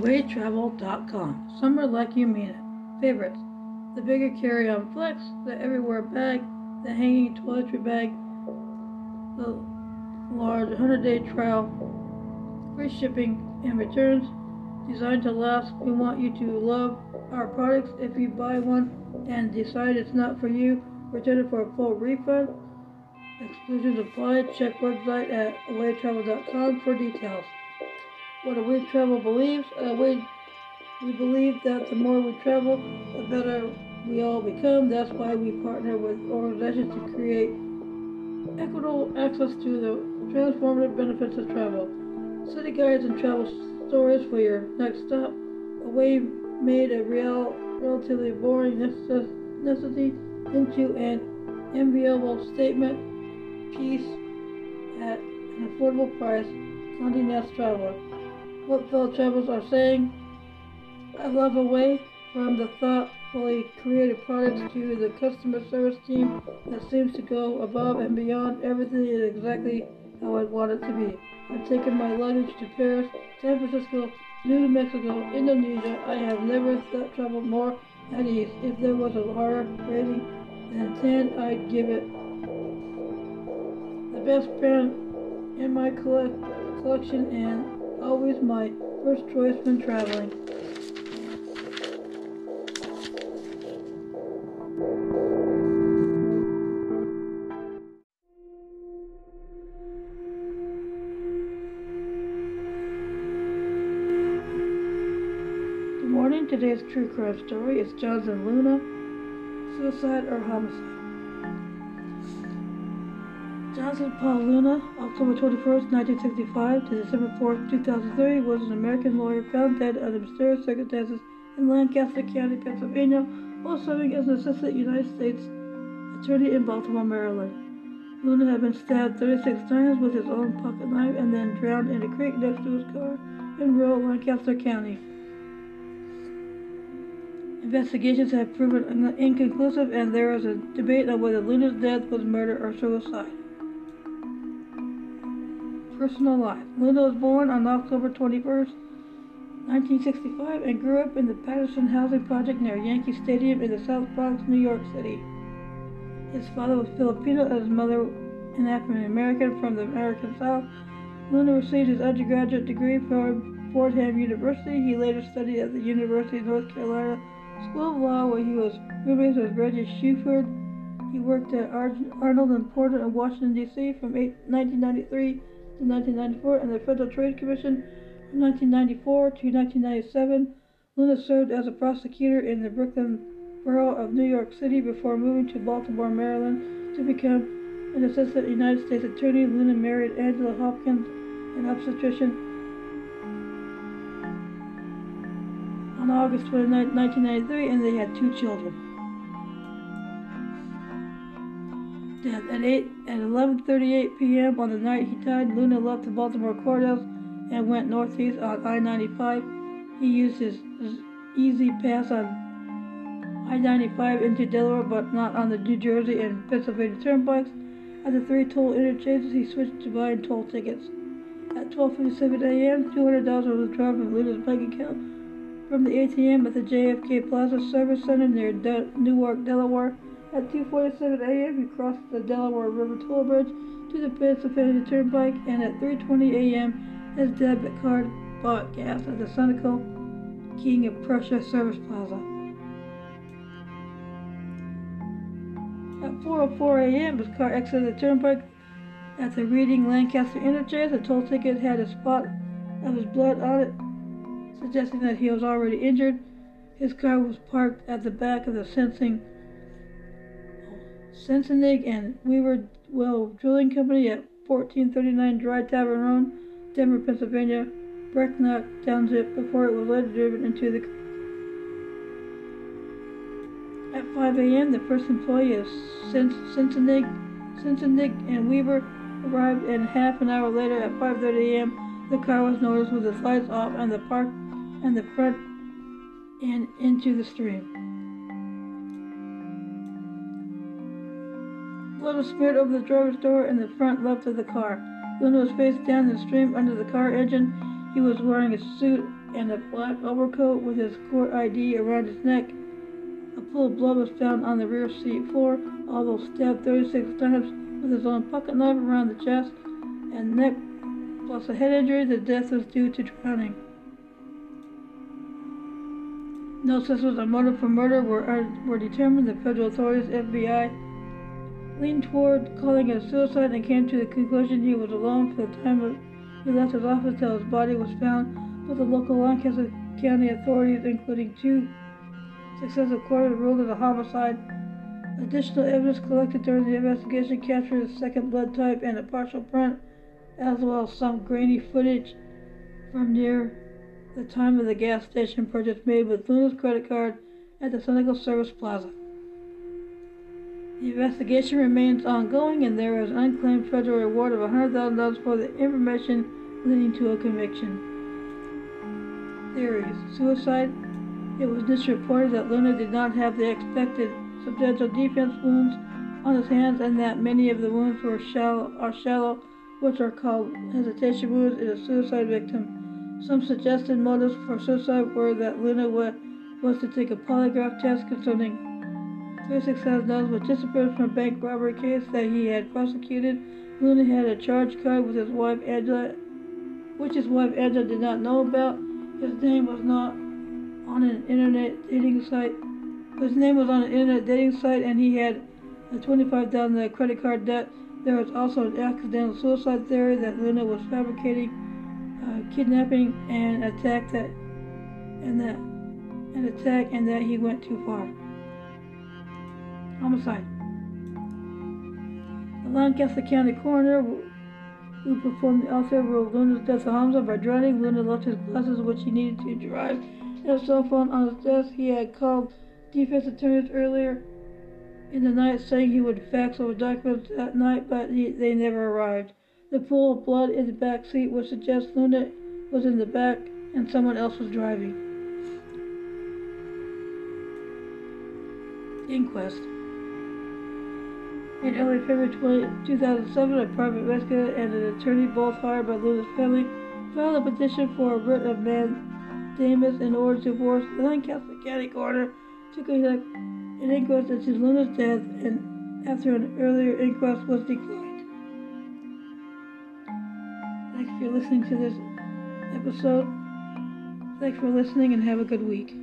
AwayTravel.com. Summer like you mean it. Favorites. The bigger carry-on flex, the everywhere bag, the hanging toiletry bag, the large 100-day trial, free shipping and returns, designed to last. We want you to love our products. If you buy one and decide it's not for you, return it for a full refund. Exclusions apply. Check website at awaytravel.com for details. What Away Travel believes, Away, uh, we believe that the more we travel, the better we all become. That's why we partner with organizations to create equitable access to the transformative benefits of travel. City guides and travel stories for your next stop. Away made a real, relatively boring necessity into an enviable statement piece at an affordable price. Condé Nast Traveler. What fellow travelers are saying? I love Away from the thoughtfully created products to the customer service team that seems to go above and beyond. Everything is exactly how I want it to be. I've taken my luggage to Paris, San Francisco, New Mexico, Indonesia. I have never traveled more at ease. If there was a higher rating than 10, I'd give it the best brand in my collect collection and always my first choice when traveling. Good morning. Today's true crime story is Jonathan Luna, suicide or homicide. Jonathan Paul Luna, October 21, 1965 to December 4, 2003, was an American lawyer found dead under mysterious circumstances in Lancaster County, Pennsylvania, while serving as an assistant United States attorney in Baltimore, Maryland. Luna had been stabbed 36 times with his own pocket knife and then drowned in a creek next to his car in rural Lancaster County. Investigations have proven inconclusive, and there is a debate on whether Luna's death was murder or suicide. Personal life Luna was born on October 21st, 1965, and grew up in the Patterson Housing Project near Yankee Stadium in the South Bronx, New York City. His father was Filipino and his mother an African American from the American South. Linda received his undergraduate degree from Fordham University. He later studied at the University of North Carolina School of Law, where he was roommates with Reggie Shuford. He worked at Arnold and Porter in Washington, D.C. from 1993 to 1994 and the Federal Trade Commission from 1994 to 1997. Luna served as a prosecutor in the Brooklyn Borough of New York City before moving to Baltimore, Maryland to become an assistant United States attorney. Luna married Angela Hopkins, an obstetrician on August 29, 1993, and they had two children. Death at 8 at 11:38 p.m. on the night he died, Luna left the Baltimore courthouse and went northeast on I-95. He used his, his E-ZPass on I-95 into Delaware, but not on the New Jersey and Pennsylvania turnpikes. At the three toll interchanges, he switched to buying toll tickets. At 12:57 a.m., $200 was withdrawn from Luna's bank account from the ATM at the JFK Plaza Service Center near De- Newark, Delaware. At 2:47 a.m., he crossed the Delaware River Toll Bridge to the Pennsylvania Turnpike, and at 3:20 a.m., his debit card bought gas at the Sunoco King of Prussia Service Plaza. At 4:04 a.m., his car exited the turnpike at the Reading Lancaster interchange. The toll ticket had a spot of his blood on it suggesting that he was already injured. His car was parked at the back of the Sensing Sensenig and Weaver Well Drilling Company at 1439 Dry Tavern Road, Denver, Pennsylvania, Brecknock Township, before it was later driven into the. At 5 a.m., the first employee of Sensenig, Sensenig and Weaver arrived, and half an hour later, at 5:30 a.m., the car was noticed with its lights off and the park and the front and into the stream. Blood was smeared over the driver's door and the front left of the car. Luna was face down in the stream under the car engine. He was wearing a suit and a black overcoat with his court ID around his neck. A pool of blood was found on the rear seat floor, although stabbed 36 times with his own pocket knife around the chest and neck, plus a head injury. The death was due to drowning. No suspicions of motive for murder were, uh, were determined. The federal authorities, FBI, leaned toward calling it a suicide and came to the conclusion he was alone for the time he left his office till his body was found. But the local Lancaster County authorities, including two successive courts, ruled it a homicide. Additional evidence collected during the investigation captured a second blood type and a partial print, as well as some grainy footage from near the time of the gas station purchase made with Luna's credit card at the Sunoco Service Plaza. The investigation remains ongoing, and there is an unclaimed federal reward of $100,000 for the information leading to a conviction. Theories Suicide. It was misreported that Luna did not have the expected substantial defense wounds on his hands and that many of the wounds were shallow, are shallow, which are called hesitation wounds in a suicide victim. Some suggested motives for suicide were that Luna was to take a polygraph test concerning $36,000 which disappeared from a bank robbery case that he had prosecuted. Luna had a charge card with his wife Angela, which his wife Angela did not know about. His name was not on an internet dating site. His name was on an internet dating site, and he had a $25,000 credit card debt. There was also an accidental suicide theory that Luna was fabricating uh, kidnapping and attack that and that an attack and that he went too far. Homicide. The Lancaster County coroner who performed the also ruled Luna's death a homicide by drowning. Luna left his glasses which he needed to drive and a cell phone on his desk. He had called defense attorneys earlier in the night saying he would fax over documents that night, but he, they never arrived. The pool of blood in the back seat would suggest Luna was in the back and someone else was driving. Inquest. In early February 20, 2007, a private investigator and an attorney, both hired by Luna's family, filed a petition for a writ of mandamus in order to force the Lancaster County coroner to conduct an inquest into Luna's death, and after an earlier inquest was declined. Thanks for listening to this episode. Thanks for listening and have a good week.